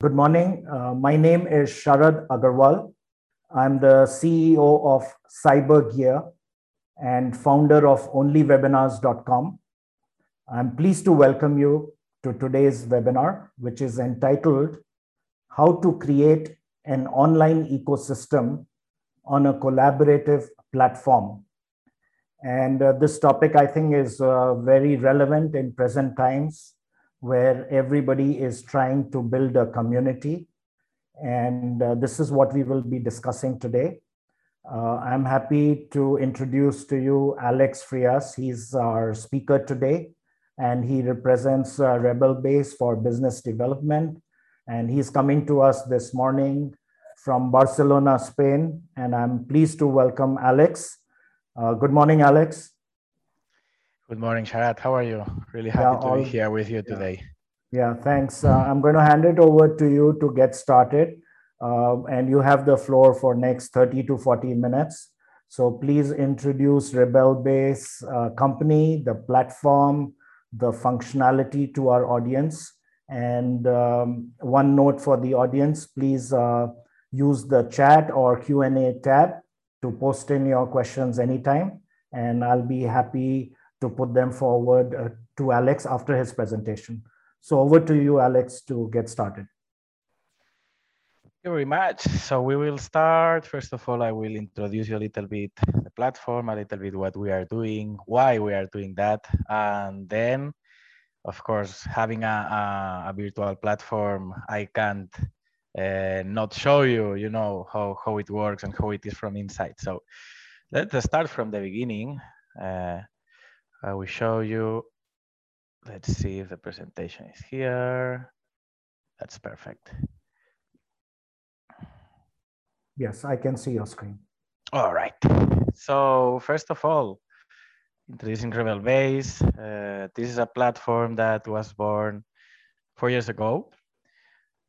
Good morning. Uh, my name is Sharad Agarwal. I'm the CEO of CyberGear and founder of onlywebinars.com. I'm pleased to welcome you to today's webinar, which is entitled How to Create an Online Ecosystem on a Collaborative Platform. And uh, this topic, I think, is uh, very relevant in present times where everybody is trying to build a community. And uh, this is what we will be discussing today. Uh, I'm happy to introduce to you Alex Frias. He's our speaker today, and he represents uh, RebelBase for business development. And he's coming to us this morning from Barcelona, Spain. And I'm pleased to welcome Alex. Uh, good morning, Alex. Good morning, Sharad. How are you? Really happy yeah, to all, be here with you today. Yeah, thanks. Uh, I'm going to hand it over to you to get started. Uh, and you have the floor for next 30 to 40 minutes. So please introduce RebelBase uh, company, the platform, the functionality to our audience. And um, one note for the audience, please uh, use the chat or Q&A tab to post in your questions anytime. And I'll be happy to put them forward uh, to Alex after his presentation. So over to you, Alex, to get started. Thank you very much. So we will start. First of all, I will introduce you a little bit the platform, a little bit what we are doing, why we are doing that, and then, of course, having a, a, a virtual platform, I can't uh, not show you, you know, how, how it works and how it is from inside. So let's start from the beginning. Uh, I will show you. Let's see if the presentation is here. That's perfect. Yes, I can see your screen. All right. So first of all, introducing RebelBase. Uh, this is a platform that was born four years ago.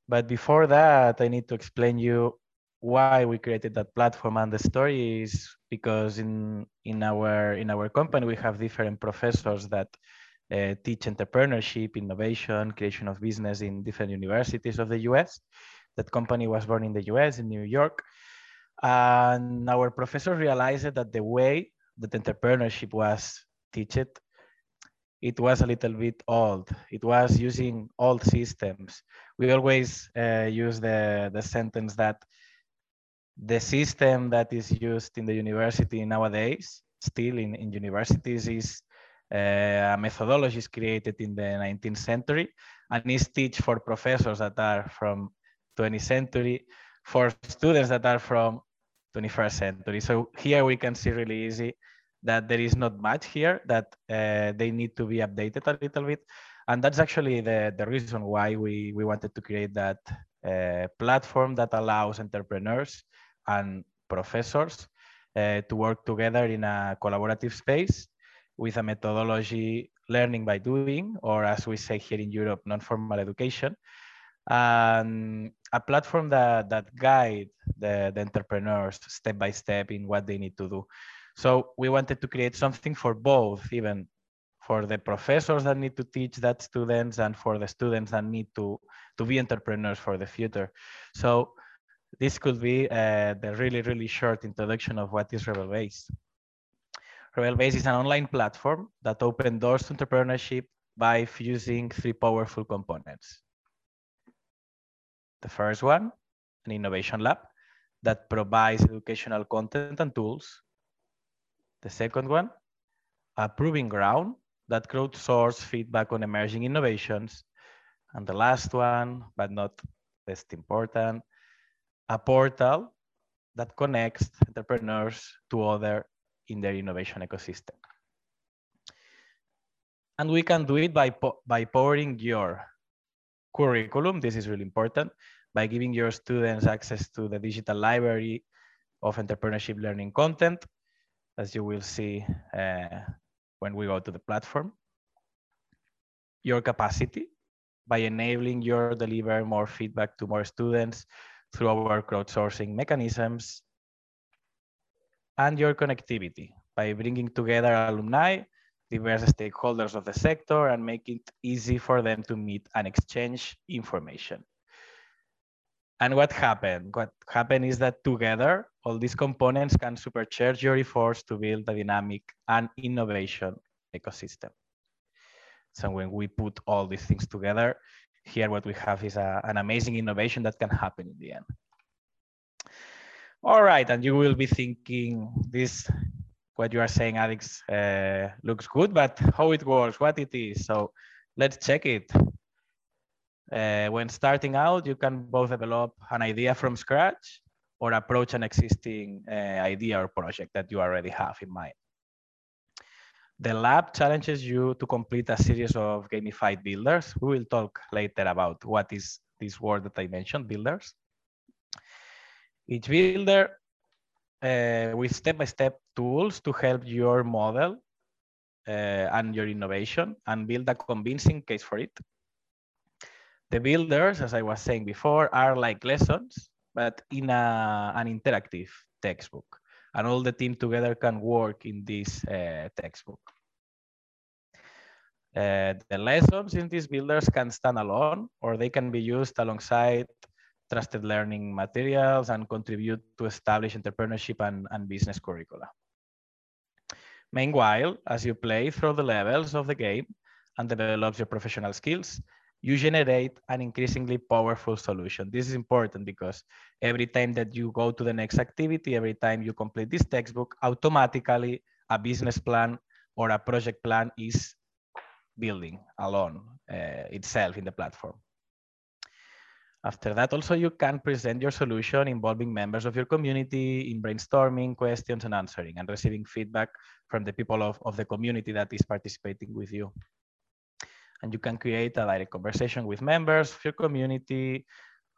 But before that, I need to explain you why we created that platform and the story is because in in our in our company we have different professors that uh, teach entrepreneurship innovation creation of business in different universities of the us that company was born in the us in new york. And our professor realized that the way that entrepreneurship was taught it was a little bit old. It was using old systems. We always uh, use the the sentence that the system that is used in the university nowadays, still in, in universities, is uh, a methodology created in the 19th century and is teach for professors that are from 20th century, for students that are from 21st century. So here we can see really easy that there is not much here, that uh, they need to be updated a little bit. And that's actually the, the reason why we, we wanted to create that uh, platform that allows entrepreneurs and professors uh, to work together in a collaborative space with a methodology learning by doing, or as we say here in Europe, non-formal education, and a platform that, that guide the, the entrepreneurs step by step in what they need to do. So we wanted to create something for both, even for the professors that need to teach that students and for the students that need to, to be entrepreneurs for the future. So this could be uh, the really, really short introduction of what is RebelBase. Rebel Base is an online platform that opens doors to entrepreneurship by fusing three powerful components. The first one, an innovation lab that provides educational content and tools. The second one, a proving ground that crowdsources feedback on emerging innovations. And the last one, but not least important, a portal that connects entrepreneurs to other in their innovation ecosystem. And we can do it by, by powering your curriculum. This is really important by giving your students access to the digital library of entrepreneurship learning content, as you will see uh, when we go to the platform. Your capacity by enabling your deliver more feedback to more students through our crowdsourcing mechanisms, and your connectivity by bringing together alumni, diverse stakeholders of the sector, and make it easy for them to meet and exchange information. And what happened? What happened is that together, all these components can supercharge your efforts to build a dynamic and innovation ecosystem. So when we put all these things together, here what we have is a, an amazing innovation that can happen in the end. All right, and you will be thinking this, what you are saying, Alex, uh, looks good, but how it works, what it is. So let's check it. Uh, when starting out, you can both develop an idea from scratch or approach an existing uh, idea or project that you already have in mind. The lab challenges you to complete a series of gamified builders. We will talk later about what is this word that I mentioned, builders. Each builder uh, with step-by-step -step tools to help your model uh, and your innovation and build a convincing case for it. The builders, as I was saying before, are like lessons, but in a, an interactive textbook and all the team together can work in this uh, textbook. Uh, the lessons in these builders can stand alone or they can be used alongside trusted learning materials and contribute to establish entrepreneurship and, and business curricula. Meanwhile, as you play through the levels of the game and develop your professional skills, you generate an increasingly powerful solution. This is important because every time that you go to the next activity, every time you complete this textbook, automatically a business plan or a project plan is building alone uh, itself in the platform. After that, also you can present your solution involving members of your community in brainstorming, questions and answering and receiving feedback from the people of, of the community that is participating with you and you can create a direct conversation with members of your community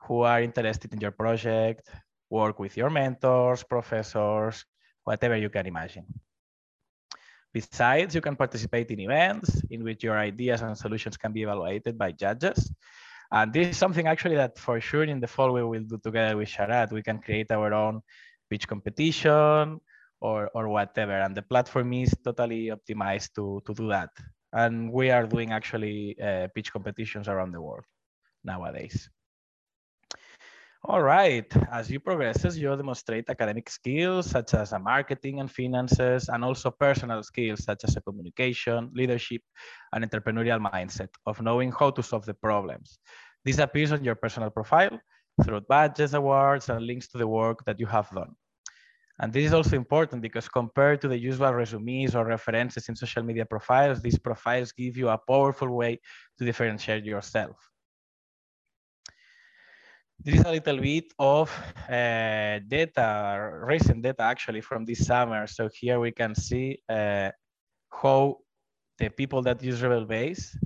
who are interested in your project, work with your mentors, professors, whatever you can imagine. Besides, you can participate in events in which your ideas and solutions can be evaluated by judges. And this is something actually that for sure in the fall we will do together with Sharad. We can create our own pitch competition or, or whatever. And the platform is totally optimized to, to do that and we are doing actually uh, pitch competitions around the world nowadays. All right, as you progress, you demonstrate academic skills such as marketing and finances, and also personal skills such as communication, leadership, and entrepreneurial mindset of knowing how to solve the problems. This appears on your personal profile through badges, awards, and links to the work that you have done. And this is also important because compared to the usual resumes or references in social media profiles, these profiles give you a powerful way to differentiate yourself. This is a little bit of uh, data, recent data actually from this summer. So here we can see uh, how the people that use RebelBase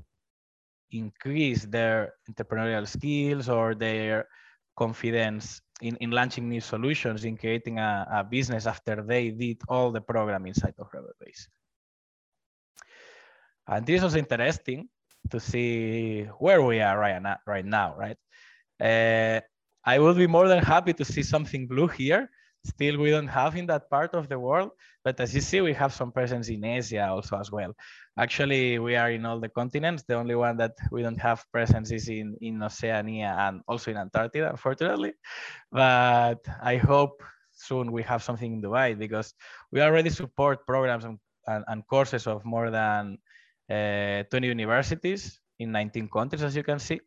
increase their entrepreneurial skills or their confidence in, in launching new solutions, in creating a, a business after they did all the program inside of RebelBase. And this was interesting to see where we are right now, right now, right? Uh, I would be more than happy to see something blue here. Still, we don't have in that part of the world, but as you see, we have some presence in Asia also as well. Actually, we are in all the continents. The only one that we don't have presence is in, in Oceania and also in Antarctica, unfortunately. But I hope soon we have something in Dubai because we already support programs and, and, and courses of more than uh, 20 universities in 19 countries, as you can see.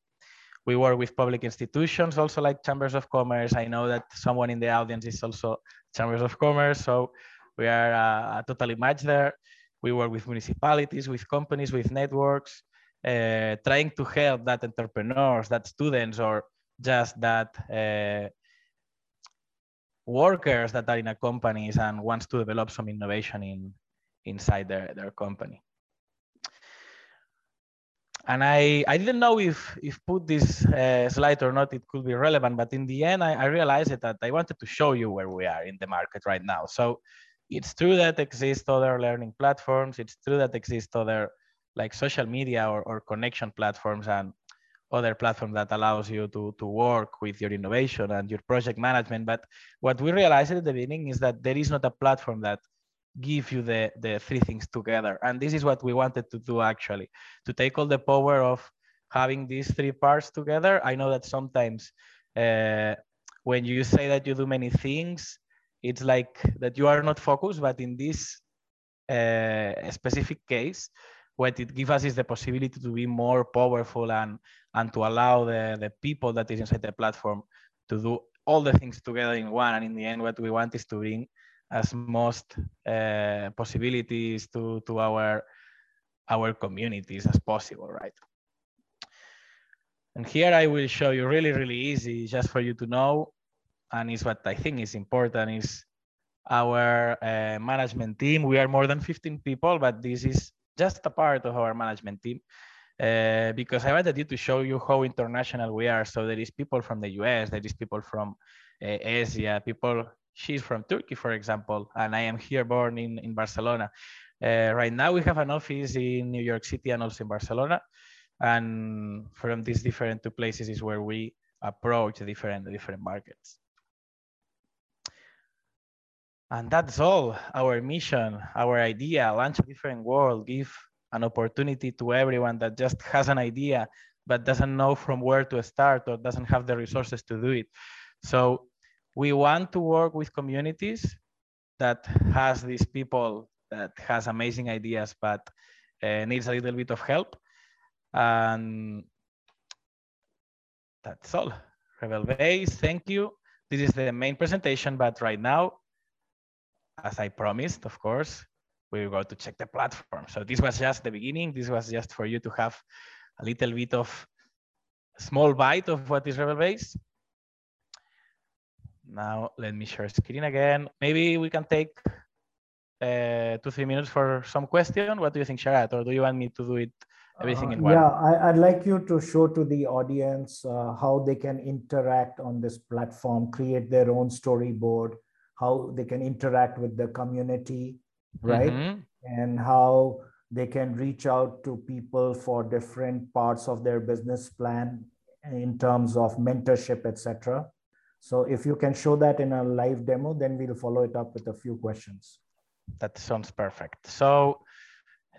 We work with public institutions, also like chambers of commerce. I know that someone in the audience is also chambers of commerce, so we are uh, totally matched there. We work with municipalities, with companies, with networks, uh, trying to help that entrepreneurs, that students, or just that uh, workers that are in a companies and wants to develop some innovation in inside their, their company. And I, I didn't know if, if put this uh, slide or not, it could be relevant, but in the end, I, I realized that I wanted to show you where we are in the market right now. So it's true that exist other learning platforms. It's true that exist other like social media or, or connection platforms and other platforms that allows you to, to work with your innovation and your project management. But what we realized at the beginning is that there is not a platform that give you the, the three things together. And this is what we wanted to do actually, to take all the power of having these three parts together. I know that sometimes uh, when you say that you do many things, it's like that you are not focused, but in this uh, specific case, what it gives us is the possibility to be more powerful and and to allow the, the people that is inside the platform to do all the things together in one. And in the end, what we want is to bring as most uh, possibilities to, to our, our communities as possible, right? And here I will show you really, really easy just for you to know. And is what I think is important is our uh, management team. We are more than 15 people, but this is just a part of our management team. Uh, because I wanted you to show you how international we are. So there is people from the US, there is people from uh, Asia, people, she's from Turkey, for example, and I am here born in, in Barcelona. Uh, right now we have an office in New York City and also in Barcelona. And from these different two places is where we approach different, different markets. And that's all our mission, our idea, launch a different world, give an opportunity to everyone that just has an idea but doesn't know from where to start or doesn't have the resources to do it. So we want to work with communities that has these people that has amazing ideas but uh, needs a little bit of help. And that's all. RebelBase, thank you. This is the main presentation, but right now, as I promised, of course, we go to check the platform. So this was just the beginning. This was just for you to have a little bit of small bite of what is RebelBase. Now let me share screen again. Maybe we can take uh, two, three minutes for some question. What do you think, Sharad? Or do you want me to do it everything uh, in one? Yeah, I, would like you to show to the audience uh, how they can interact on this platform, create their own storyboard, how they can interact with the community, right? Mm-hmm. And how they can reach out to people for different parts of their business plan in terms of mentorship, etc. So if you can show that in a live demo, then we'll follow it up with a few questions. That sounds perfect. So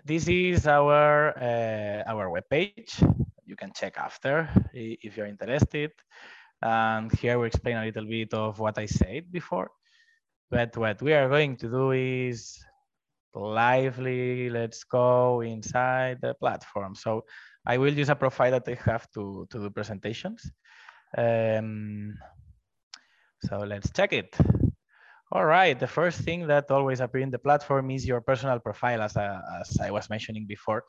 this is our uh, our webpage. You can check after if you're interested. And here we explain a little bit of what I said before. But what we are going to do is lively. Let's go inside the platform. So I will use a profile that I have to, to do presentations. Um, so let's check it. All right, the first thing that always appears in the platform is your personal profile, as, I, as I was mentioning before.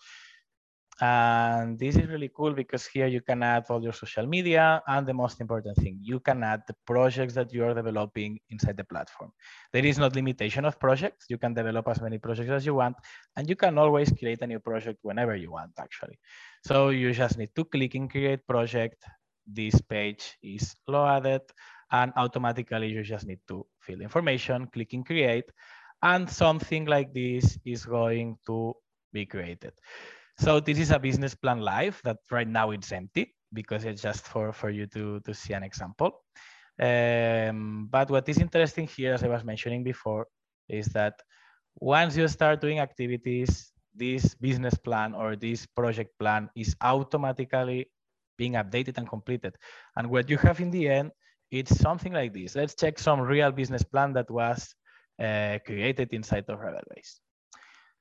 And this is really cool because here you can add all your social media and the most important thing, you can add the projects that you are developing inside the platform. There is no limitation of projects. You can develop as many projects as you want, and you can always create a new project whenever you want, actually. So you just need to click in create project. This page is loaded and automatically you just need to fill information, click in create, and something like this is going to be created. So this is a business plan live that right now it's empty because it's just for, for you to, to see an example. Um, but what is interesting here, as I was mentioning before, is that once you start doing activities, this business plan or this project plan is automatically being updated and completed. And what you have in the end, it's something like this. Let's check some real business plan that was uh, created inside of Rebel Base.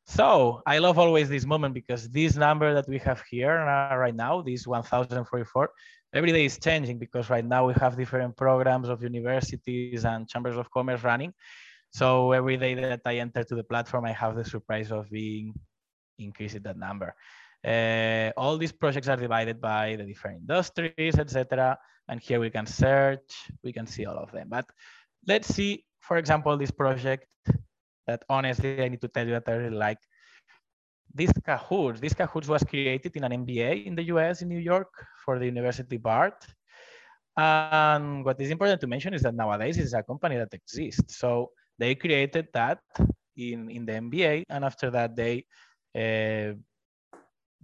So I love always this moment because this number that we have here right now, this 1044, every day is changing because right now we have different programs of universities and chambers of commerce running. So every day that I enter to the platform, I have the surprise of being increasing that number. Uh, all these projects are divided by the different industries, etc. And here we can search, we can see all of them. But let's see, for example, this project that honestly, I need to tell you that I really like. This Kahoots, this Kahoots was created in an MBA in the US in New York for the University of Bard. And what is important to mention is that nowadays it's a company that exists. So they created that in, in the MBA, and after that they uh,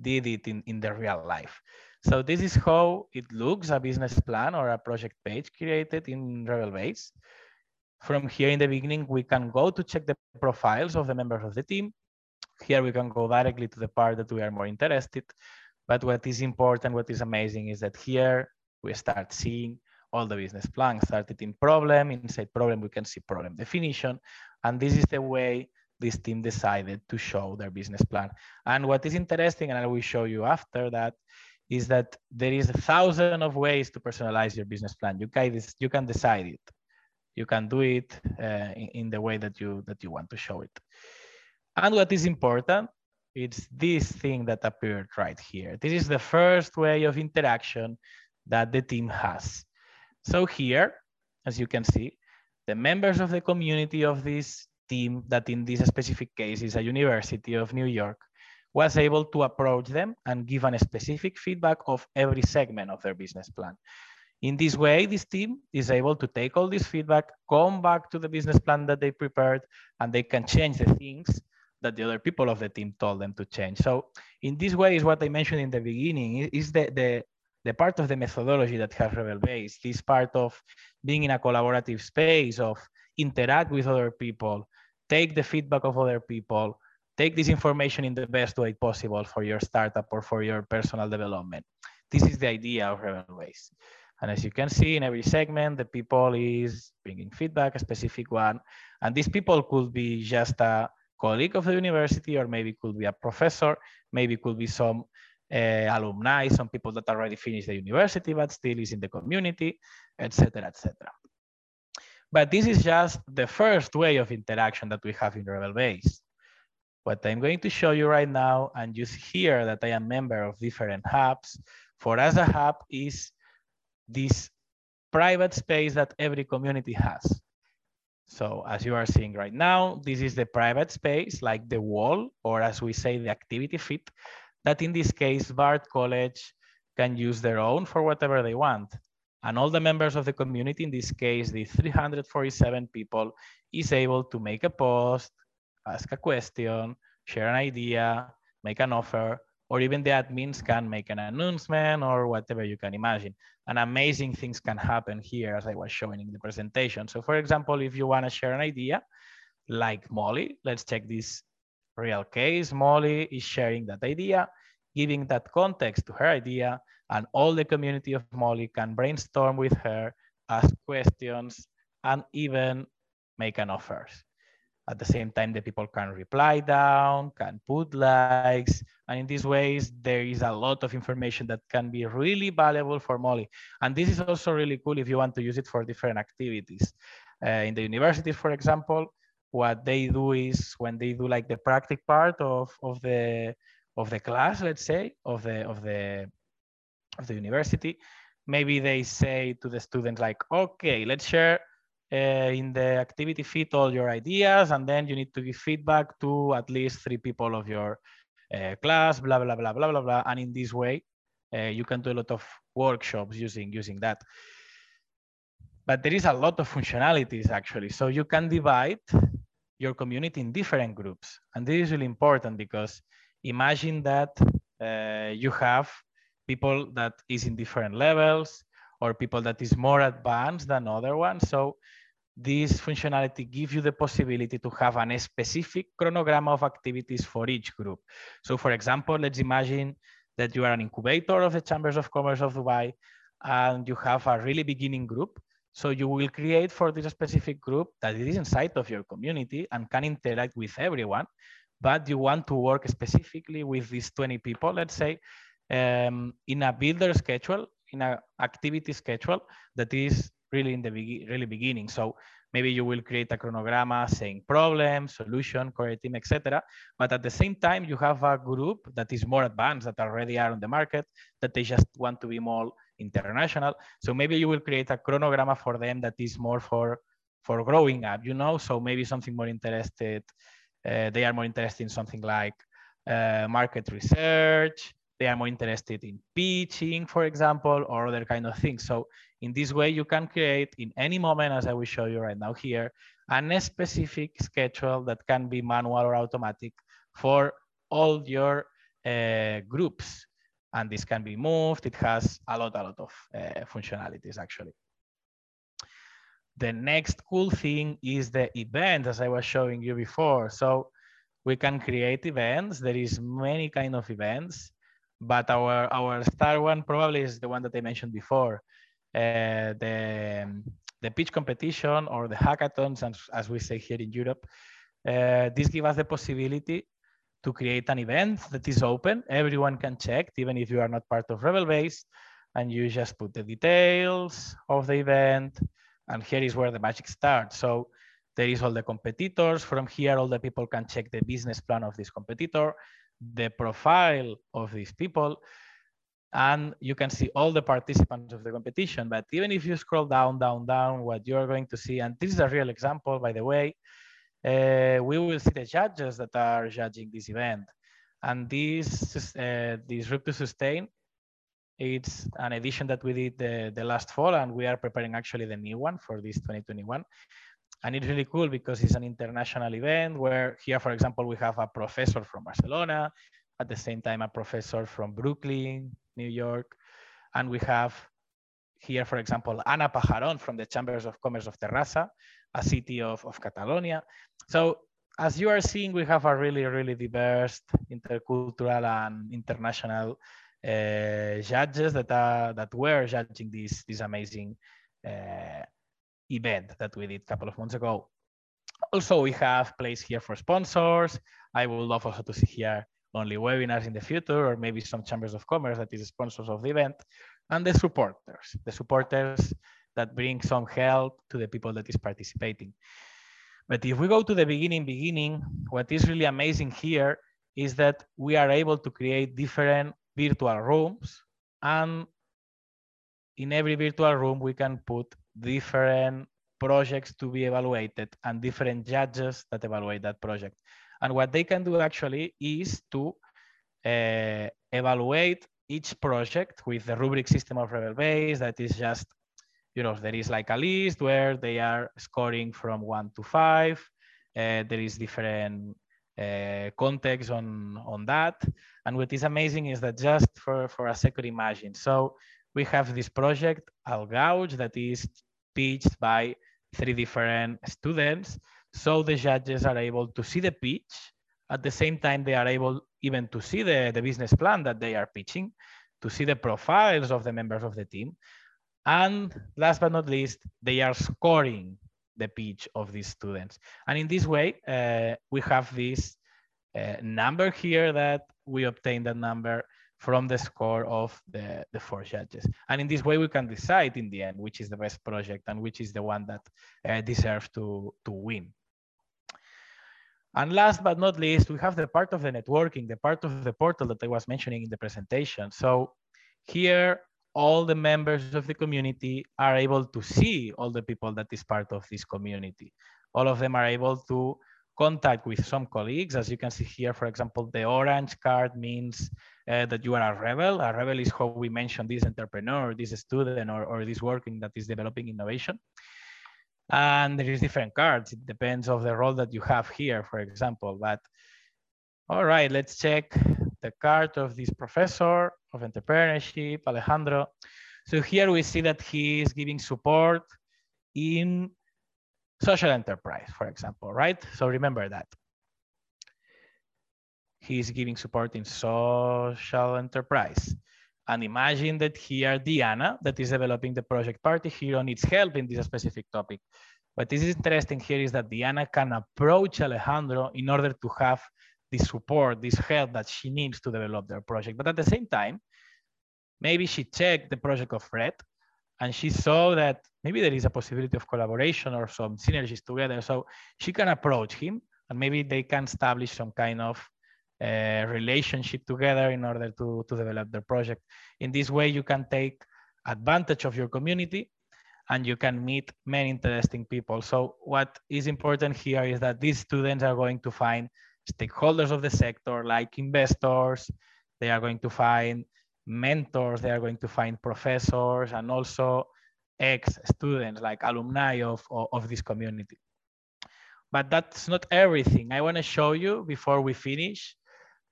did it in, in the real life. So this is how it looks, a business plan or a project page created in RebelBase. From here in the beginning, we can go to check the profiles of the members of the team. Here we can go directly to the part that we are more interested. But what is important, what is amazing is that here we start seeing all the business plan. Started in problem, inside problem, we can see problem definition. And this is the way this team decided to show their business plan. And what is interesting, and I will show you after that, is that there is a thousand of ways to personalize your business plan. You can, you can decide it. You can do it uh, in, in the way that you that you want to show it. And what is important, it's this thing that appeared right here. This is the first way of interaction that the team has. So here, as you can see, the members of the community of this team that in this specific case is a University of New York was able to approach them and give a specific feedback of every segment of their business plan. In this way, this team is able to take all this feedback, come back to the business plan that they prepared, and they can change the things that the other people of the team told them to change. So in this way is what I mentioned in the beginning, is the, the, the part of the methodology that has RebelBase, this part of being in a collaborative space, of interact with other people, take the feedback of other people, take this information in the best way possible for your startup or for your personal development. This is the idea of Base. And as you can see in every segment, the people is bringing feedback, a specific one. And these people could be just a colleague of the university, or maybe could be a professor, maybe could be some uh, alumni, some people that already finished the university, but still is in the community, etc., etc. But this is just the first way of interaction that we have in RebelBase. What I'm going to show you right now, and you see here that I am member of different hubs. For us, a hub is this private space that every community has. So as you are seeing right now, this is the private space, like the wall, or as we say, the activity feed, that in this case, Bard College can use their own for whatever they want. And all the members of the community, in this case, the 347 people, is able to make a post, ask a question, share an idea, make an offer, or even the admins can make an announcement or whatever you can imagine. And amazing things can happen here as I was showing in the presentation. So for example, if you wanna share an idea, like Molly, let's check this real case. Molly is sharing that idea, giving that context to her idea, and all the community of Molly can brainstorm with her, ask questions, and even make an offer. At the same time, the people can reply down, can put likes, and in these ways, there is a lot of information that can be really valuable for Molly. And this is also really cool if you want to use it for different activities. Uh, in the universities, for example, what they do is when they do like the practice part of, of the of the class, let's say, of the of the of the university, maybe they say to the students like, okay, let's share uh, in the activity feed all your ideas, and then you need to give feedback to at least three people of your uh, class, blah, blah, blah, blah, blah, blah. And in this way, uh, you can do a lot of workshops using, using that. But there is a lot of functionalities actually. So you can divide your community in different groups. And this is really important because imagine that uh, you have people that is in different levels or people that is more advanced than other ones. So this functionality gives you the possibility to have a specific chronogram of activities for each group. So for example, let's imagine that you are an incubator of the Chambers of Commerce of Dubai and you have a really beginning group. So you will create for this specific group that it is inside of your community and can interact with everyone, but you want to work specifically with these 20 people, let's say, um, in a builder schedule, in an activity schedule that is really in the be really beginning. So maybe you will create a chronogramma saying problem, solution, core team, etc. But at the same time, you have a group that is more advanced that already are on the market that they just want to be more international. So maybe you will create a chronogramma for them that is more for for growing up, you know. So maybe something more interested. Uh, they are more interested in something like uh, market research, they are more interested in pitching, for example, or other kind of things. So in this way, you can create in any moment, as I will show you right now here, a specific schedule that can be manual or automatic for all your uh, groups. And this can be moved. It has a lot, a lot of uh, functionalities actually. The next cool thing is the event, as I was showing you before. So we can create events. There is many kind of events but our our star one probably is the one that I mentioned before. uh, the, the pitch competition or the hackathons, as, as we say here in Europe, uh, this gives us the possibility to create an event that is open. Everyone can check, even if you are not part of RebelBase, and you just put the details of the event. And here is where the magic starts. So there is all the competitors. From here, all the people can check the business plan of this competitor, the profile of these people, and you can see all the participants of the competition. But even if you scroll down, down, down, what you're going to see, and this is a real example, by the way, uh, we will see the judges that are judging this event. And this, uh, this Route to Sustain, it's an edition that we did the, the last fall, and we are preparing actually the new one for this 2021 and it's really cool because it's an international event where here, for example, we have a professor from Barcelona, at the same time, a professor from Brooklyn, New York, and we have here, for example, Ana Pajaron from the Chambers of Commerce of Terrassa, a city of, of Catalonia. So as you are seeing, we have a really, really diverse intercultural and international uh, judges that are that were judging this this amazing uh, event that we did a couple of months ago. Also, we have place here for sponsors. I would love also to see here only webinars in the future, or maybe some chambers of commerce that is sponsors of the event, and the supporters, the supporters that bring some help to the people that is participating. But if we go to the beginning, beginning, what is really amazing here is that we are able to create different virtual rooms and in every virtual room, we can put different projects to be evaluated and different judges that evaluate that project. And what they can do actually is to uh, evaluate each project with the rubric system of RebelBase that is just, you know, there is like a list where they are scoring from one to five. Uh, there is different uh, context on, on that. And what is amazing is that just for, for a second imagine. So we have this project, Algouge, that is pitched by three different students. So the judges are able to see the pitch. At the same time, they are able even to see the, the business plan that they are pitching, to see the profiles of the members of the team. And last but not least, they are scoring the pitch of these students. And in this way, uh, we have this uh, number here that we obtain that number from the score of the, the four judges. And in this way, we can decide in the end which is the best project and which is the one that uh, deserves to, to win. And last but not least, we have the part of the networking, the part of the portal that I was mentioning in the presentation. So here, all the members of the community are able to see all the people that is part of this community. All of them are able to contact with some colleagues. As you can see here, for example, the orange card means uh, that you are a rebel. A rebel is how we mention this entrepreneur, this student, or, or this working that is developing innovation. And there is different cards. It depends of the role that you have here, for example. But all right, let's check the card of this professor of entrepreneurship, Alejandro. So here we see that he is giving support in social enterprise, for example, right? So remember that. He's giving support in social enterprise. And imagine that here Diana, that is developing the project party here, needs help in this specific topic. What is interesting here is that Diana can approach Alejandro in order to have this support, this help that she needs to develop their project. But at the same time, maybe she checked the project of Fred and she saw that maybe there is a possibility of collaboration or some synergies together. So she can approach him and maybe they can establish some kind of Uh, relationship together in order to, to develop their project. In this way, you can take advantage of your community and you can meet many interesting people. So what is important here is that these students are going to find stakeholders of the sector like investors, they are going to find mentors, they are going to find professors and also ex-students like alumni of, of, of, this community. But that's not everything. I want to show you before we finish.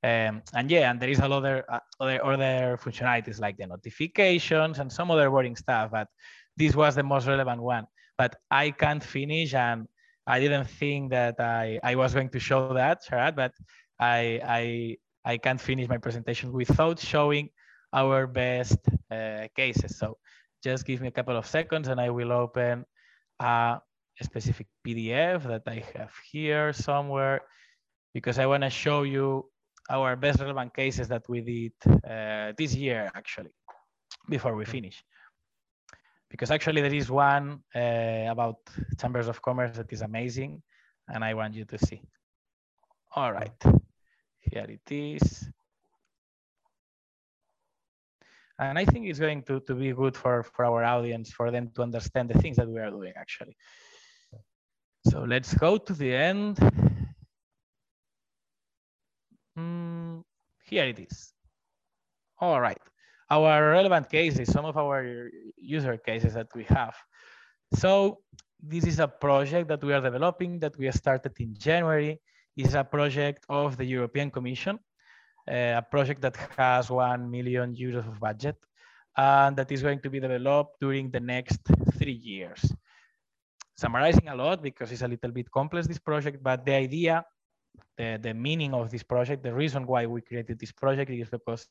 Um, and yeah, and there is a lot of uh, other, other functionalities like the notifications and some other boring stuff, but this was the most relevant one. But I can't finish and I didn't think that I, I was going to show that, Sharad, but I, I, I can't finish my presentation without showing our best uh, cases. So just give me a couple of seconds and I will open a specific PDF that I have here somewhere because I want to show you our best relevant cases that we did uh, this year actually before we finish because actually there is one uh, about chambers of commerce that is amazing and I want you to see. All right, here it is. And I think it's going to, to be good for, for our audience, for them to understand the things that we are doing actually. So let's go to the end. Mm, here it is. All right. Our relevant cases, some of our user cases that we have. So this is a project that we are developing that we started in January. It's a project of the European Commission, uh, a project that has 1 million euros of budget and that is going to be developed during the next three years. Summarizing a lot because it's a little bit complex, this project, but the idea, the, the meaning of this project, the reason why we created this project is because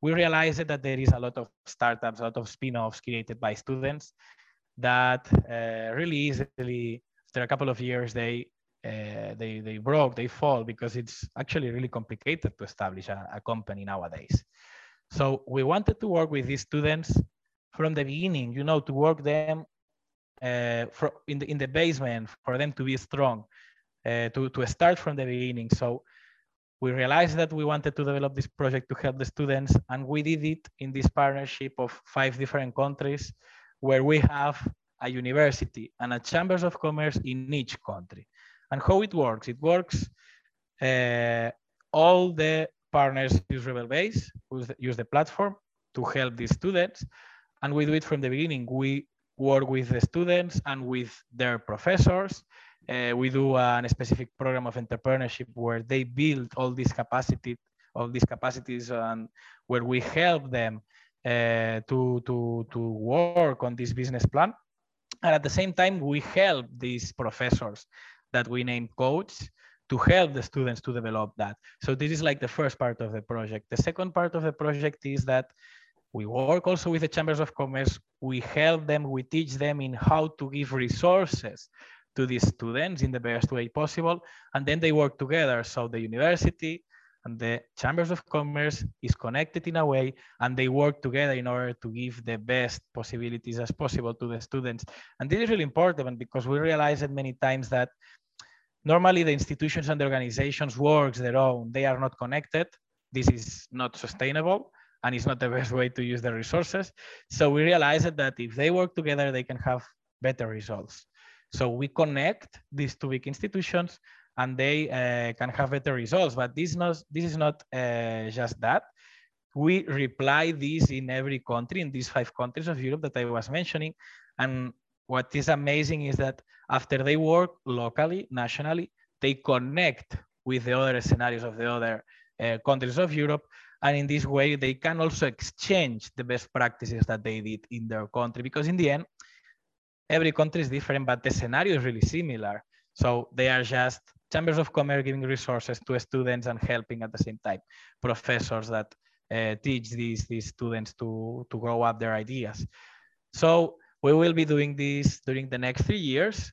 we realized that there is a lot of startups, a lot of spin-offs created by students that uh, really easily, after a couple of years, they uh, they they broke, they fall because it's actually really complicated to establish a, a company nowadays. So we wanted to work with these students from the beginning, you know, to work them uh, for, in the in the basement for them to be strong, uh, to to start from the beginning. So we realized that we wanted to develop this project to help the students, and we did it in this partnership of five different countries where we have a university and a chambers of commerce in each country. And how it works? It works, uh, all the partners use RebelBase, use the platform to help the students. And we do it from the beginning. We work with the students and with their professors. Uh, we do a specific program of entrepreneurship where they build all these capacity, all these capacities, and where we help them uh, to, to, to work on this business plan. And at the same time, we help these professors that we name coaches to help the students to develop that. So this is like the first part of the project. The second part of the project is that we work also with the chambers of commerce. We help them, we teach them in how to give resources to these students in the best way possible. And then they work together. So the university, and the chambers of commerce is connected in a way and they work together in order to give the best possibilities as possible to the students and this is really important because we realize that many times that normally the institutions and the organizations works their own they are not connected this is not sustainable and it's not the best way to use the resources so we realized that if they work together they can have better results so we connect these two big institutions and they uh, can have better results. But this, not, this is not uh, just that. We reply this in every country, in these five countries of Europe that I was mentioning. And what is amazing is that after they work locally, nationally, they connect with the other scenarios of the other uh, countries of Europe. And in this way, they can also exchange the best practices that they did in their country. Because in the end, every country is different, but the scenario is really similar. So they are just chambers of commerce giving resources to students and helping at the same time professors that uh, teach these, these students to, to grow up their ideas. So we will be doing this during the next three years.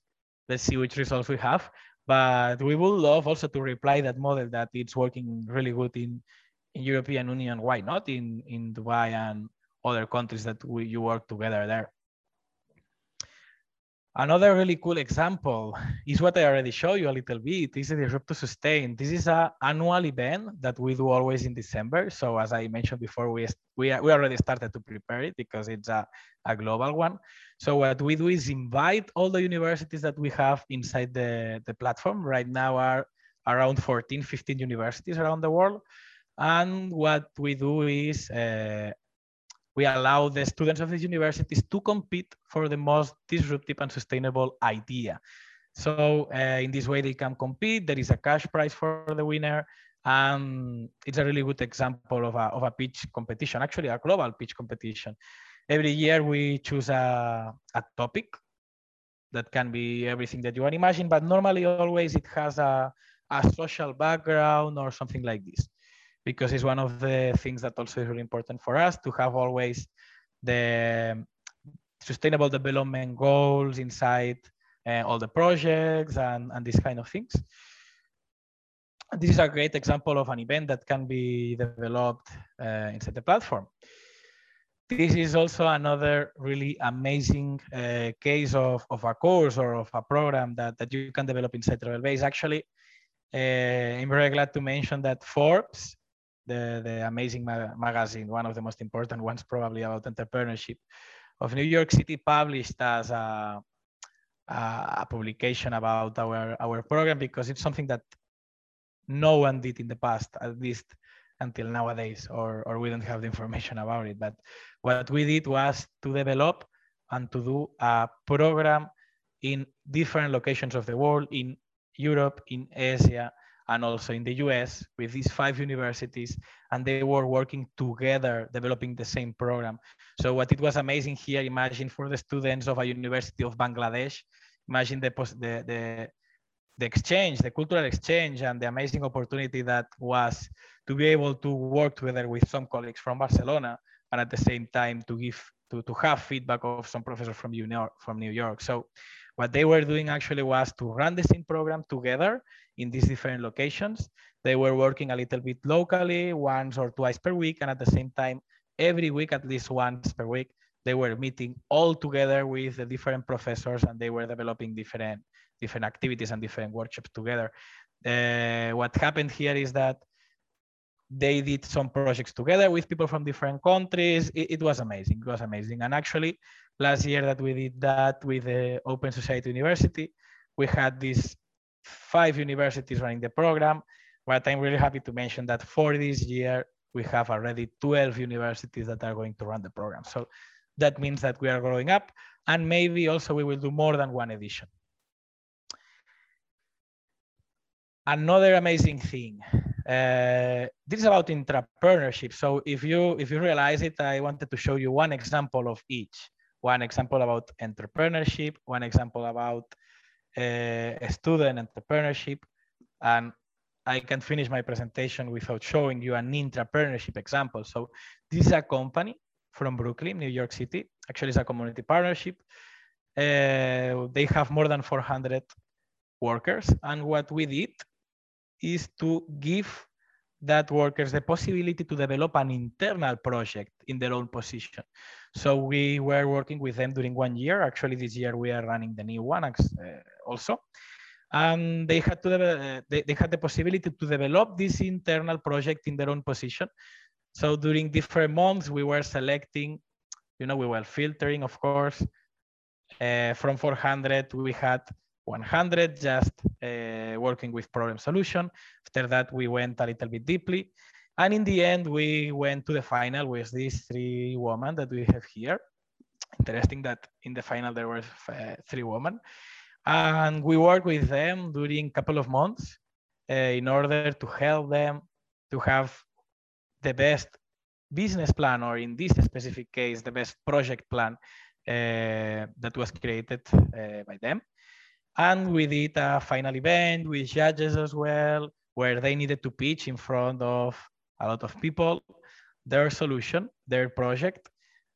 Let's see which results we have. But we would love also to reply that model that it's working really good in, in European Union. Why not in, in Dubai and other countries that we, you work together there? Another really cool example is what I already showed you a little bit. This is Disrupt to Sustain. This is an annual event that we do always in December. So as I mentioned before, we, we, we already started to prepare it because it's a, a global one. So what we do is invite all the universities that we have inside the, the platform. Right now are around 14, 15 universities around the world. And what we do is uh, we allow the students of these universities to compete for the most disruptive and sustainable idea. So uh, in this way, they can compete. There is a cash prize for the winner. And it's a really good example of a, of a pitch competition, actually a global pitch competition. Every year we choose a, a topic that can be everything that you can imagine, but normally always it has a, a social background or something like this because it's one of the things that also is really important for us to have always the sustainable development goals inside uh, all the projects and, and these kind of things. This is a great example of an event that can be developed uh, inside the platform. This is also another really amazing uh, case of, of a course or of a program that, that you can develop inside RebelBase. Actually, uh, I'm very glad to mention that Forbes, the, the amazing ma magazine, one of the most important ones probably about entrepreneurship of New York City published as a, a publication about our, our program because it's something that no one did in the past, at least until nowadays, or, or we don't have the information about it. But what we did was to develop and to do a program in different locations of the world, in Europe, in Asia, and also in the US with these five universities, and they were working together developing the same program. So what it was amazing here, imagine for the students of a university of Bangladesh, imagine the, the, the, the exchange, the cultural exchange, and the amazing opportunity that was to be able to work together with some colleagues from Barcelona, and at the same time to give to, to have feedback of some professors from New York. From New York. So what they were doing actually was to run the same program together in these different locations. They were working a little bit locally, once or twice per week, and at the same time, every week, at least once per week, they were meeting all together with the different professors and they were developing different different activities and different workshops together. Uh, what happened here is that they did some projects together with people from different countries. It, it, was amazing. It was amazing. And actually, last year that we did that with the Open Society University, we had these five universities running the program. But I'm really happy to mention that for this year, we have already 12 universities that are going to run the program. So that means that we are growing up and maybe also we will do more than one edition. Another amazing thing, uh, this is about entrepreneurship. So if you if you realize it, I wanted to show you one example of each. One example about entrepreneurship, one example about uh, student entrepreneurship, and I can finish my presentation without showing you an entrepreneurship example. So this is a company from Brooklyn, New York City. Actually, it's a community partnership. Uh, they have more than 400 workers. And what we did is to give that workers the possibility to develop an internal project in their own position. So we were working with them during one year. Actually, this year we are running the new one uh, also. And they had to uh, they, they had the possibility to develop this internal project in their own position. So during different months, we were selecting, you know, we were filtering, of course. Uh, from 400, we had 100 just uh, working with problem solution. After that, we went a little bit deeply. And in the end, we went to the final with these three women that we have here. Interesting that in the final there were uh, three women. And we worked with them during a couple of months uh, in order to help them to have the best business plan, or in this specific case, the best project plan uh, that was created uh, by them. And we did a final event with judges as well, where they needed to pitch in front of a lot of people their solution, their project.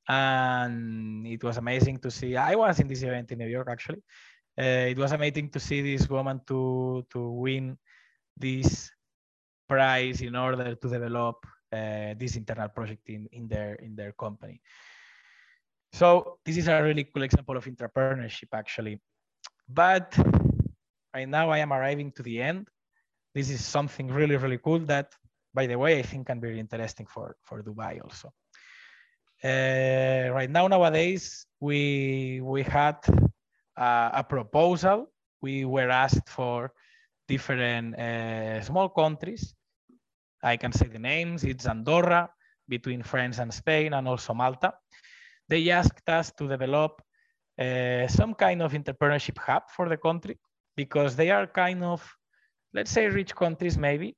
And it was amazing to see. I was in this event in New York, actually. Uh, it was amazing to see this woman to, to win this prize in order to develop uh, this internal project in, in, their, in their company. So this is a really cool example of entrepreneurship, actually. But right now I am arriving to the end. This is something really, really cool that, by the way, I think can be interesting for, for Dubai also. Uh, right now, nowadays, we, we had uh, a proposal. We were asked for different uh, small countries. I can say the names. It's Andorra, between France and Spain, and also Malta. They asked us to develop uh, some kind of entrepreneurship hub for the country because they are kind of, let's say, rich countries maybe.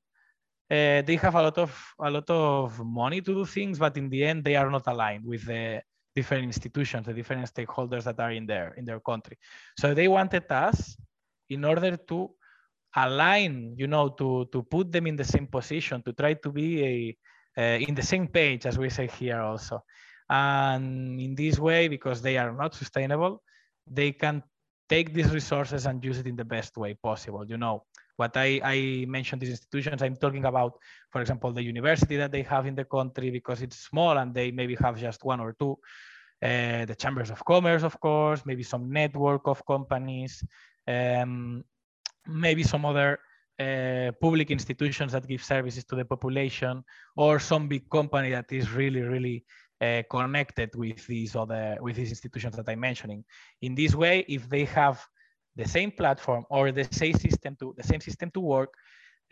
Uh, they have a lot of a lot of money to do things, but in the end, they are not aligned with the different institutions, the different stakeholders that are in their in their country. So they wanted us, in order to align, you know, to to put them in the same position, to try to be a uh, in the same page as we say here also And in this way, because they are not sustainable, they can take these resources and use it in the best way possible. You know, what I, I mentioned these institutions, I'm talking about, for example, the university that they have in the country because it's small and they maybe have just one or two. Uh, the chambers of commerce, of course, maybe some network of companies, um, maybe some other uh, public institutions that give services to the population, or some big company that is really, really uh, connected with these other with these institutions that I'm mentioning. In this way, if they have the same platform or the same system to the same system to work,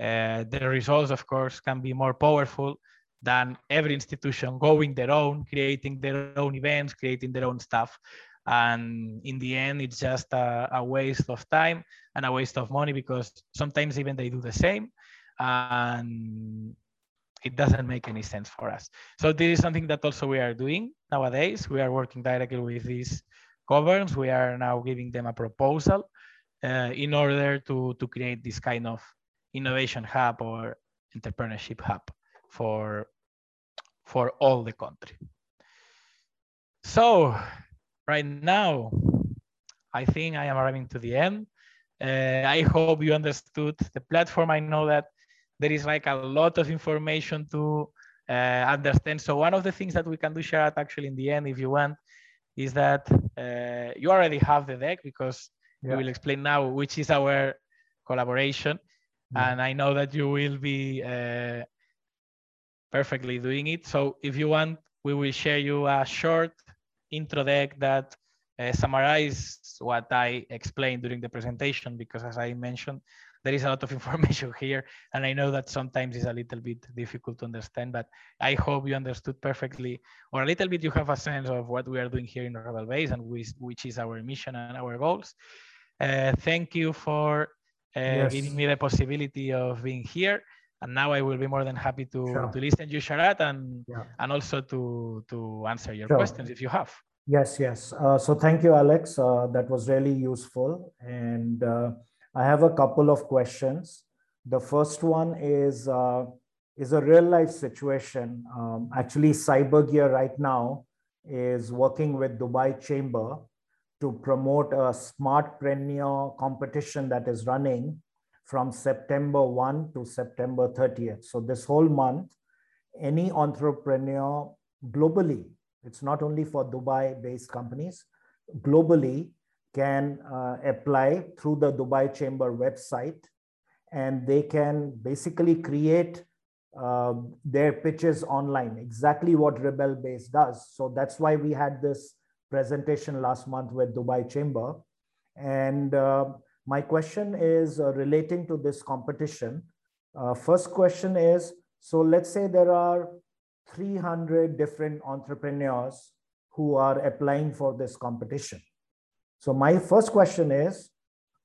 uh, the results, of course, can be more powerful than every institution going their own, creating their own events, creating their own stuff. And in the end, it's just a, a waste of time and a waste of money because sometimes even they do the same. And it doesn't make any sense for us. So this is something that also we are doing nowadays. We are working directly with these governs. We are now giving them a proposal uh, in order to, to create this kind of innovation hub or entrepreneurship hub for, for all the country. So right now, I think I am arriving to the end. Uh, I hope you understood the platform. I know that there is like a lot of information to uh, understand. So one of the things that we can do, Sharad, actually in the end, if you want, is that uh, you already have the deck because yeah. we will explain now which is our collaboration. Yeah. And I know that you will be uh, perfectly doing it. So if you want, we will share you a short intro deck that uh, summarize what I explained during the presentation, because as I mentioned, there is a lot of information here and i know that sometimes it's a little bit difficult to understand but i hope you understood perfectly or a little bit you have a sense of what we are doing here in RebelBase and which, which is our mission and our goals uh, thank you for uh, yes. giving me the possibility of being here and now I will be more than happy to, sure. to listen to you, Sharad, and yeah. and also to to answer your sure. questions if you have. Yes, yes. Uh, so thank you, Alex. Uh, that was really useful, and uh, I have a couple of questions. The first one is, uh, is a real life situation. Um, actually, Cyber Gear right now is working with Dubai Chamber to promote a smart smartpreneur competition that is running from September 1 to September 30th. So this whole month, any entrepreneur globally, it's not only for Dubai based companies, globally can uh, apply through the Dubai Chamber website and they can basically create uh, their pitches online, exactly what RebelBase does. So that's why we had this presentation last month with Dubai Chamber. And uh, my question is uh, relating to this competition. Uh, first question is, so let's say there are 300 different entrepreneurs who are applying for this competition. So my first question is,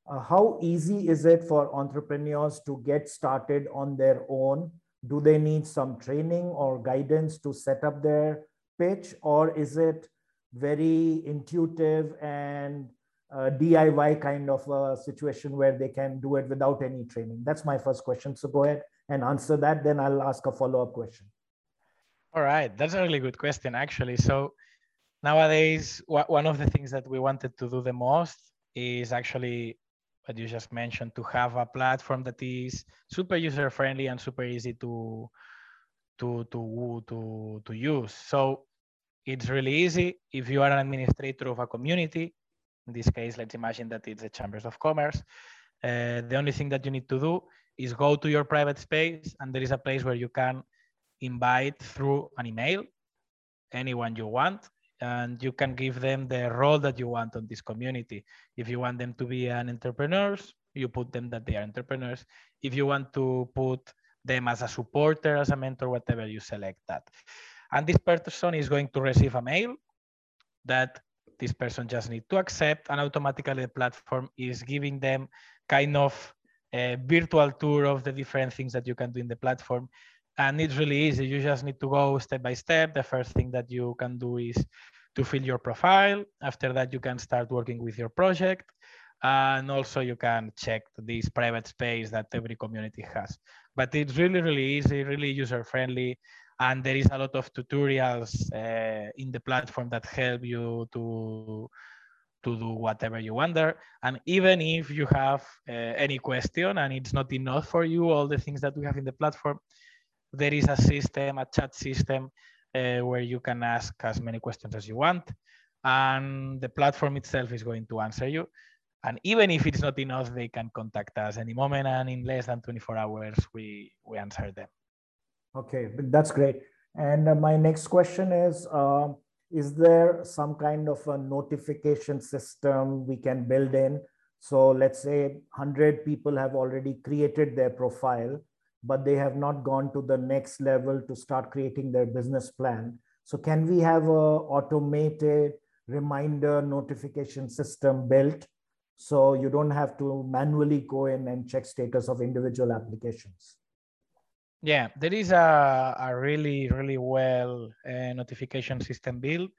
uh, how easy is it for entrepreneurs to get started on their own? Do they need some training or guidance to set up their pitch or is it very intuitive and uh, DIY kind of a situation where they can do it without any training? That's my first question. So go ahead and answer that. Then I'll ask a follow-up question. All right, that's a really good question, actually. So nowadays one of the things that we wanted to do the most is actually what you just mentioned to have a platform that is super user friendly and super easy to to to to to use. So it's really easy if you are an administrator of a community. In this case let's imagine that it's the chambers of commerce. Uh, the only thing that you need to do is go to your private space and there is a place where you can invite through an email anyone you want and you can give them the role that you want on this community. If you want them to be an entrepreneurs, you put them that they are entrepreneurs. If you want to put them as a supporter, as a mentor, whatever, you select that. And this person is going to receive a mail that this person just need to accept and automatically the platform is giving them kind of a virtual tour of the different things that you can do in the platform and it's really easy you just need to go step by step the first thing that you can do is to fill your profile. After that, you can start working with your project. And also you can check this private space that every community has. But it's really, really easy, really user friendly. and there is a lot of tutorials uh, in the platform that help you to to do whatever you want there. And even if you have uh, any question and it's not enough for you, all the things that we have in the platform, there is a system, a chat system uh, where you can ask as many questions as you want. And the platform itself is going to answer you. And even if it's not enough, they can contact us any moment. And in less than 24 hours, we, we answer them. Okay, that's great. And uh, my next question is, uh, is there some kind of a notification system we can build in? So let's say 100 people have already created their profile, but they have not gone to the next level to start creating their business plan. So can we have a automated reminder notification system built so you don't have to manually go in and check status of individual applications? Yeah, there is a, a really, really well uh, notification system built.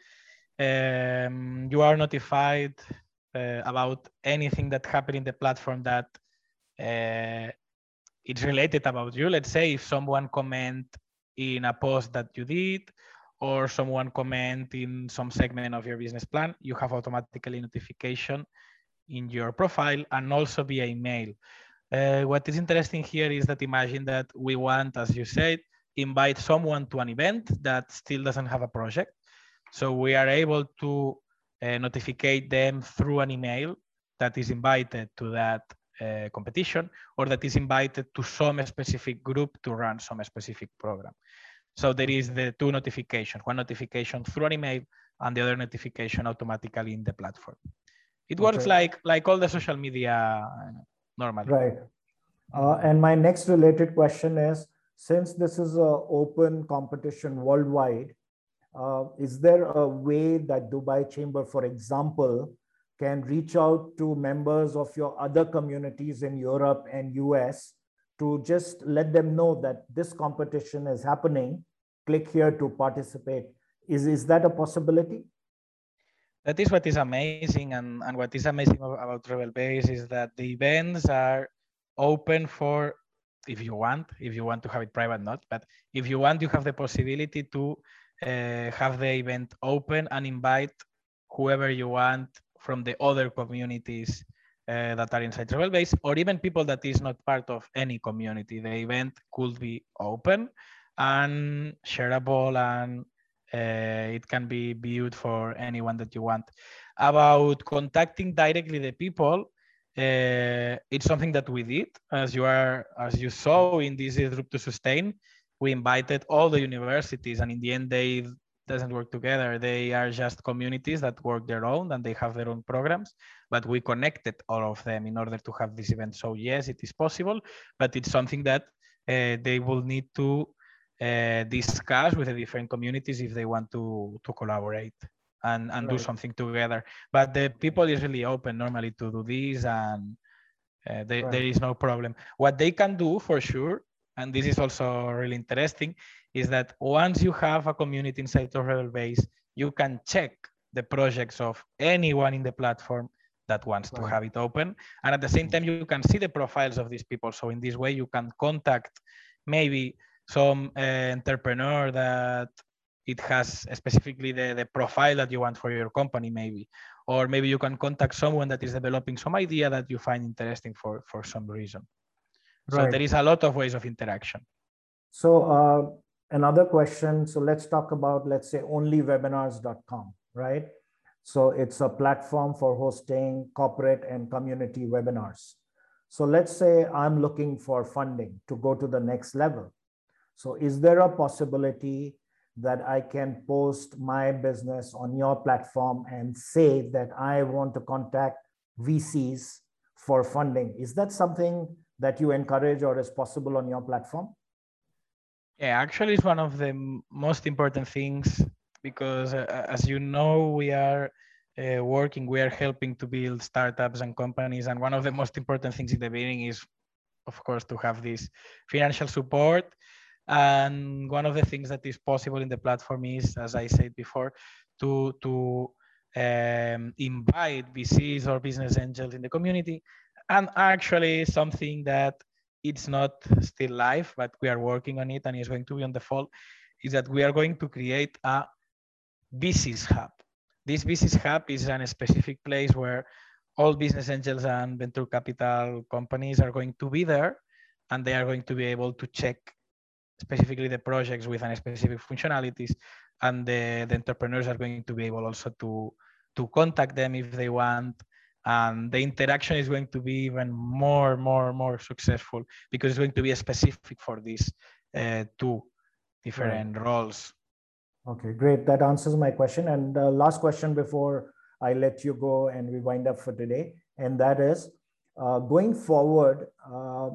Um, you are notified uh, about anything that happened in the platform that uh, it's related about you. Let's say if someone comment in a post that you did, or someone comment in some segment of your business plan, you have automatically notification in your profile and also via email. Uh, what is interesting here is that imagine that we want, as you said, invite someone to an event that still doesn't have a project. So we are able to uh, notify them through an email that is invited to that uh, competition or that is invited to some specific group to run some specific program. So there is the two notifications, one notification through an email and the other notification automatically in the platform. It works okay. like like all the social media normally. Right. Uh, and my next related question is, since this is an open competition worldwide, uh, is there a way that Dubai Chamber, for example, can reach out to members of your other communities in Europe and US to just let them know that this competition is happening? Click here to participate. Is, is that a possibility? that is what is amazing and, and what is amazing about RebelBase is that the events are open for if you want if you want to have it private not but if you want you have the possibility to uh, have the event open and invite whoever you want from the other communities uh, that are inside RebelBase or even people that is not part of any community the event could be open and shareable and uh, it can be viewed for anyone that you want. About contacting directly the people, uh, it's something that we did. As you are, as you saw in this group to sustain, we invited all the universities, and in the end, they doesn't work together. They are just communities that work their own and they have their own programs. But we connected all of them in order to have this event. So yes, it is possible, but it's something that uh, they will need to uh, discuss with the different communities if they want to to collaborate and and right. do something together but the people is really open normally to do this and uh, they, right. there is no problem what they can do for sure and this is also really interesting is that once you have a community inside the RebelBase you can check the projects of anyone in the platform that wants right. to have it open. And at the same time you can see the profiles of these people. So in this way you can contact maybe some uh, entrepreneur that it has specifically the, the profile that you want for your company maybe. Or maybe you can contact someone that is developing some idea that you find interesting for for some reason. Right. so there is a lot of ways of interaction. So uh, another question so let's talk about let's say onlywebinars.com right so it's a platform for hosting corporate and community webinars so let's say i'm looking for funding to go to the next level so is there a possibility that I can post my business on your platform and say that I want to contact VCs for funding? Is that something that you encourage or is possible on your platform? Yeah, actually, it's one of the most important things because, uh, as you know, we are uh, working, we are helping to build startups and companies. And one of the most important things in the beginning is, of course, to have this financial support and one of the things that is possible in the platform is, as I said before, to to um, invite VCs or business angels in the community. And actually, something that it's not still live, but we are working on it and it's going to be on the fall, is that we are going to create a business hub. This business hub is a specific place where all business angels and venture capital companies are going to be there and they are going to be able to check specifically the projects with a specific functionalities and the, the entrepreneurs are going to be able also to to contact them if they want and the interaction is going to be even more more more successful because it's going to be specific for these uh, two different right. roles. Okay great. That answers my question. And uh, last question before i let you go and we wind up for today and that is uh, going forward uh,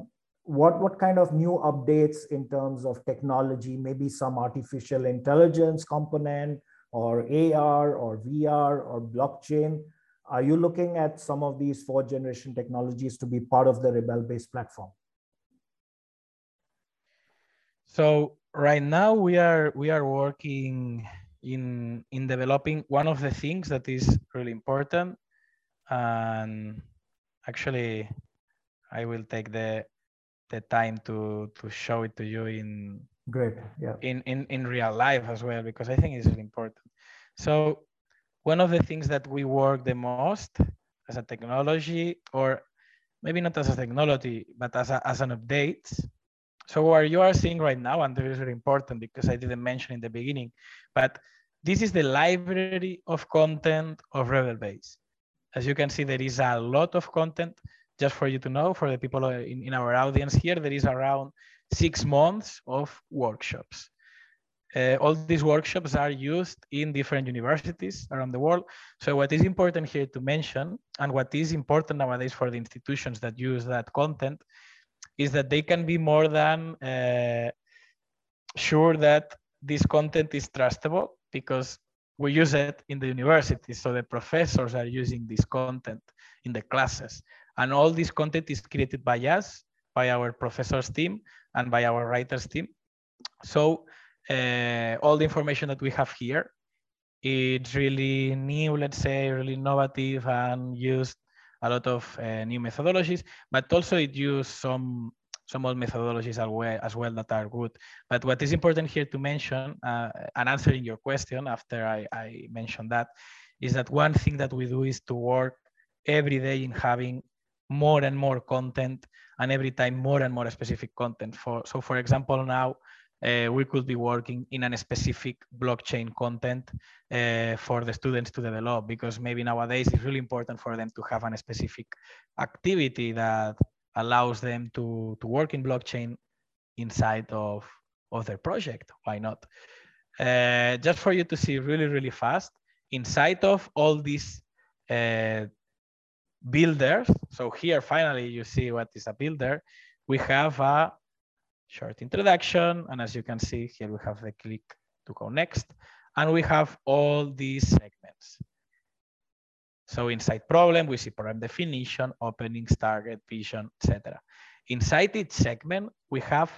what what kind of new updates in terms of technology maybe some artificial intelligence component or ar or vr or blockchain are you looking at some of these fourth generation technologies to be part of the Rebel based platform? So right now we are we are working in in developing one of the things that is really important and actually I will take the the time to to show it to you in great yeah in in in real life as well because I think it's really important. So one of the things that we work the most as a technology, or maybe not as a technology, but as, a, as an update. So what you are seeing right now, and this is very important because I didn't mention in the beginning, but this is the library of content of RebelBase. As you can see, there is a lot of content. Just for you to know, for the people in, in our audience here, there is around six months of workshops. Uh, all these workshops are used in different universities around the world. So what is important here to mention, and what is important nowadays for the institutions that use that content, is that they can be more than uh, sure that this content is trustable because we use it in the university. So the professors are using this content in the classes. And all this content is created by us, by our professors team, and by our writers team. So uh, all the information that we have here. It's really new, let's say, really innovative and used a lot of uh, new methodologies, but also it used some some old methodologies as well, as well that are good. But what is important here to mention, uh, and answering your question after I, I mentioned that, is that one thing that we do is to work every day in having more and more content and every time more and more specific content. For So for example, now uh, we could be working in a specific blockchain content uh, for the students to develop because maybe nowadays it's really important for them to have a specific activity that allows them to, to work in blockchain inside of, of their project. Why not? Uh, just for you to see really, really fast, inside of all these uh, builders, so here finally you see what is a builder, we have a short introduction. And as you can see here, we have the click to go next. And we have all these segments. So inside problem, we see problem definition, openings, target, vision, etc. Inside each segment, we have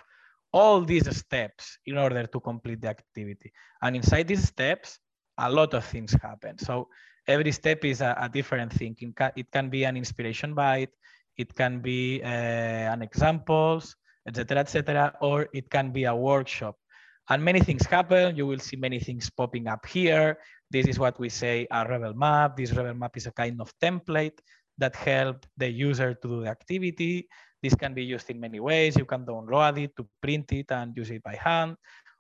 all these steps in order to complete the activity. And inside these steps, a lot of things happen. So every step is a, a different thing. It can, be an inspiration bite, it can be uh, an examples, etc., etc., or it can be a workshop. And many things happen. You will see many things popping up here. This is what we say a rebel map. This rebel map is a kind of template that help the user to do the activity. This can be used in many ways. You can download it to print it and use it by hand.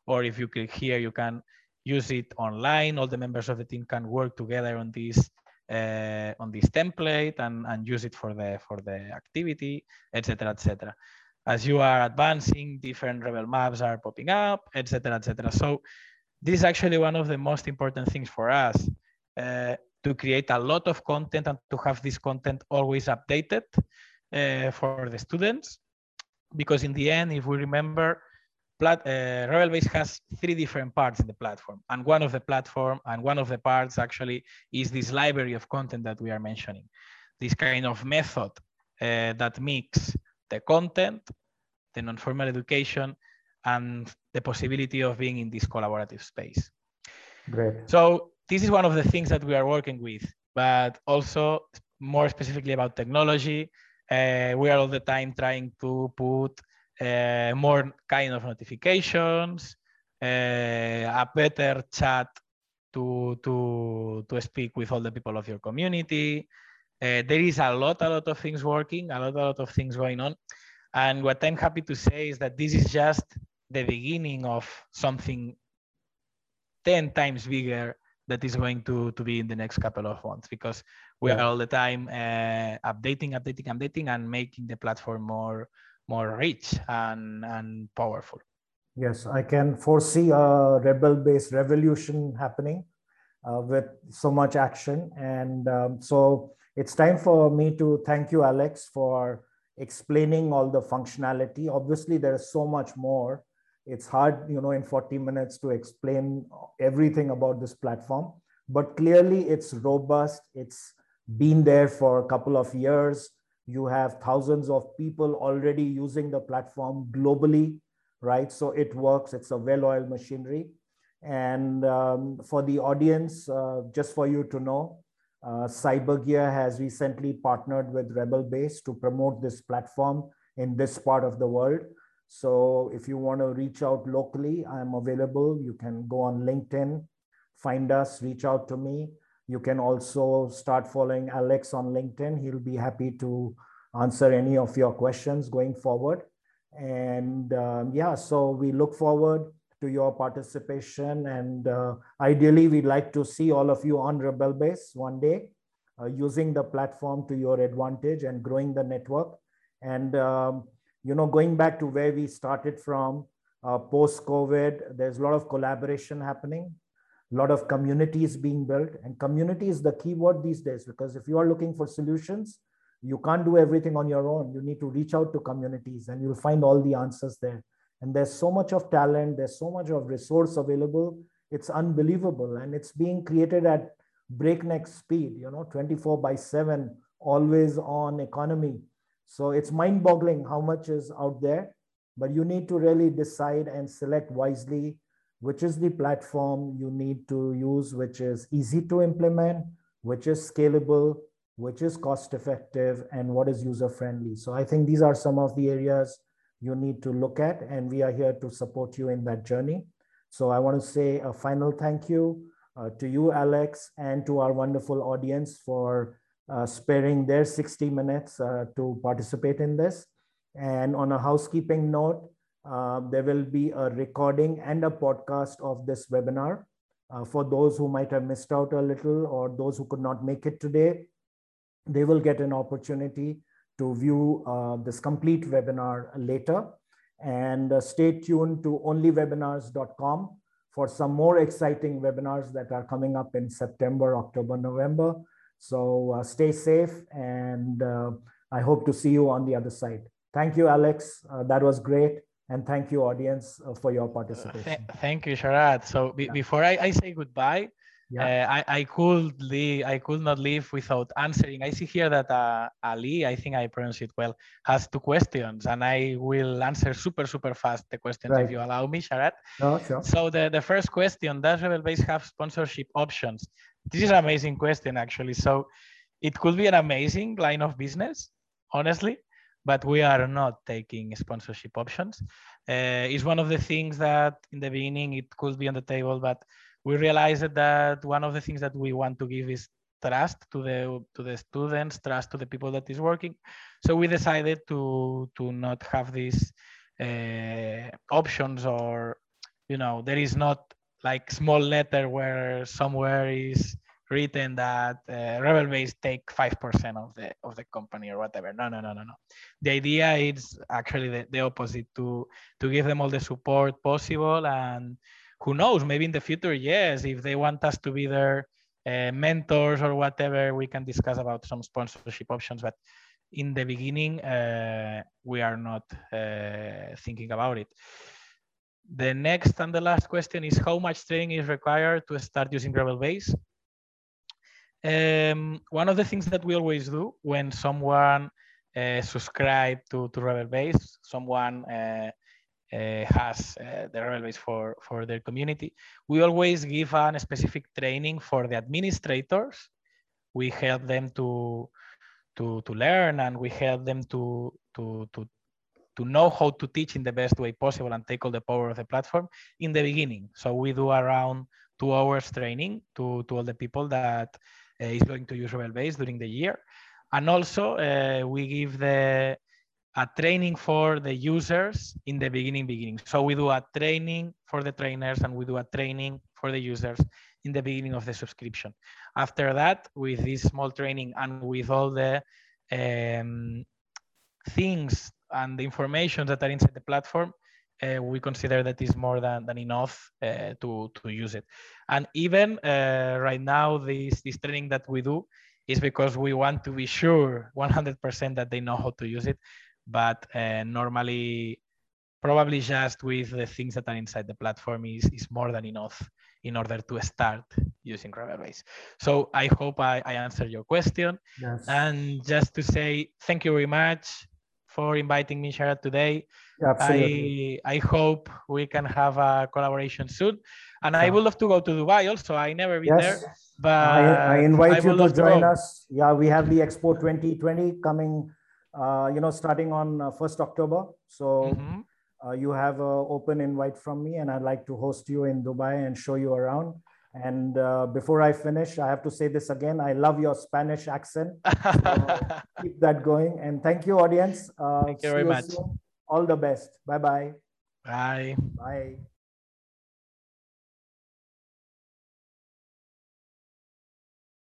Or if you click here, you can use it online. All the members of the team can work together on this uh, on this template and, and use it for the for the activity, etc., etc as you are advancing, different rebel maps are popping up, etc., etc. So this is actually one of the most important things for us uh, to create a lot of content and to have this content always updated uh, for the students. Because in the end, if we remember, plat, uh, RebelBase has three different parts in the platform. And one of the platform and one of the parts actually is this library of content that we are mentioning. This kind of method uh, that mix the content, the non-formal education, and the possibility of being in this collaborative space. Great. So this is one of the things that we are working with, but also more specifically about technology. Uh, we are all the time trying to put uh, more kind of notifications, a better chat to to to speak with all the people of your community. Uh, there is a lot, a lot of things working, a lot, a lot of things going on. And what I'm happy to say is that this is just the beginning of something 10 times bigger that is going to, to be in the next couple of months because we yeah. are all the time uh, updating, updating, updating, and making the platform more more rich and, and powerful. Yes, I can foresee a rebel-based revolution happening uh, with so much action. And um, so it's time for me to thank you, Alex, for explaining all the functionality. Obviously, there's so much more. It's hard, you know, in 40 minutes to explain everything about this platform, but clearly it's robust. It's been there for a couple of years. You have thousands of people already using the platform globally right? So it works, it's a well-oiled machinery. And um, for the audience, uh, just for you to know, uh, Cyber Gear has recently partnered with RebelBase to promote this platform in this part of the world. So if you want to reach out locally, I'm available. You can go on LinkedIn, find us, reach out to me. You can also start following Alex on LinkedIn. He'll be happy to answer any of your questions going forward. And um, yeah, so we look forward to your participation. And uh, ideally, we'd like to see all of you on RebelBase one day, uh, using the platform to your advantage and growing the network. And, um, you know, going back to where we started from uh, post COVID, there's a lot of collaboration happening, a lot of communities being built. And community is the key word these days, because if you are looking for solutions, you can't do everything on your own. You need to reach out to communities and you'll find all the answers there. And there's so much of talent, there's so much of resource available. It's unbelievable. And it's being created at breakneck speed, you know, 24 by 7, always on economy. So it's mind boggling how much is out there. But you need to really decide and select wisely which is the platform you need to use, which is easy to implement, which is scalable, which is cost effective and what is user friendly. So I think these are some of the areas you need to look at and we are here to support you in that journey. So I want to say a final thank you uh, to you, Alex, and to our wonderful audience for uh, sparing their 60 minutes uh, to participate in this. And on a housekeeping note, uh, there will be a recording and a podcast of this webinar. Uh, for those who might have missed out a little or those who could not make it today, they will get an opportunity to view uh, this complete webinar later. And uh, stay tuned to onlywebinars.com for some more exciting webinars that are coming up in September, October, November. So uh, stay safe and uh, I hope to see you on the other side. Thank you, Alex. Uh, that was great. And thank you, audience, uh, for your participation. Th thank you, Sharad. So yeah. before I, I say goodbye, yeah. Uh, I, I could leave, I could not leave without answering. I see here that uh, Ali, I think I pronounced it well, has two questions, and I will answer super super fast the questions right. if you allow me, Sharad. No, sure. So the, the first question: Does RebelBase have sponsorship options? This is an amazing question, actually. So it could be an amazing line of business, honestly, but we are not taking sponsorship options. Uh, it's one of the things that in the beginning it could be on the table, but we realized that one of the things that we want to give is trust to the to the students, trust to the people that is working. So we decided to to not have these uh, options or you know there is not like small letter where somewhere is written that uh, RebelBase take 5% of the of the company or whatever no no no no no the idea is actually the, the opposite to to give them all the support possible and who knows? Maybe in the future yes if they want us to be their uh, mentors or whatever we can discuss about some sponsorship options but in the beginning uh, we are not uh, thinking about it. The next and the last question is how much training is required to start using RebelBase? Um, one of the things that we always do when someone uh, subscribe to, to RebelBase someone uh, has uh, the base for, for their community. We always give a specific training for the administrators. We help them to, to, to learn and we help them to, to, to to know how to teach in the best way possible and take all the power of the platform in the beginning. So we do around two hours training to, to all the people that uh, is going to use RebelBase during the year. And also uh, we give the a training for the users in the beginning beginning. So we do a training for the trainers and we do a training for the users in the beginning of the subscription. After that, with this small training and with all the um, things and the information that are inside the platform, uh, we consider that is more than, than enough uh, to, to use it. And even uh, right now, this, this training that we do is because we want to be sure 100% that they know how to use it. But uh, normally, probably just with the things that are inside the platform is, is more than enough in order to start using Base. So I hope I, I answered your question. Yes. And just to say thank you very much for inviting me, Sharad, today. Absolutely. I, I hope we can have a collaboration soon. And I would love to go to Dubai also. I never been yes. there. But I, I invite I you to join to us. Yeah, we have the Expo 2020 coming, you know, starting on uh, 1st October. So mm-hmm. uh, you have an open invite from me, and I'd like to host you in Dubai and show you around. And uh, before I finish, I have to say this again. I love your Spanish accent. So keep that going. And thank you, audience. Uh, thank you very you much. Soon. All the best. Bye-bye. Bye. Bye.